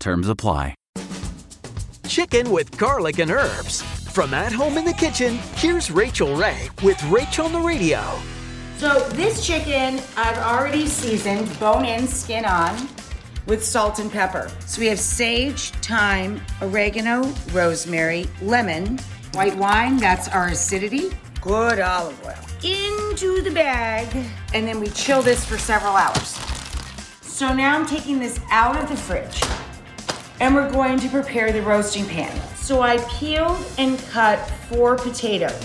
Terms apply. Chicken with garlic and herbs. From at home in the kitchen, here's Rachael Ray with Rachel on the Radio. So this chicken I've already seasoned, bone in, skin on, with salt and pepper. So we have sage, thyme, oregano, rosemary, lemon, white wine, that's our acidity, good olive oil. Into the bag, and then we chill this for several hours. So now I'm taking this out of the fridge and we're going to prepare the roasting pan. So I peeled and cut four potatoes.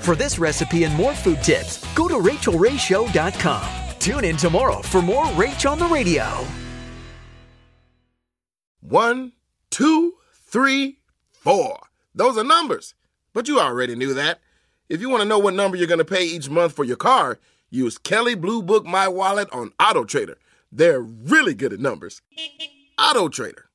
For this recipe and more food tips, go to rachaelrayshow.com. Tune in tomorrow for more Rach on the Radio. One, two, three, four. Those are numbers. But you already knew that. If you want to know what number you're going to pay each month for your car, use Kelley Blue Book My Wallet on Auto Trader. They're really good at numbers. Auto Trader.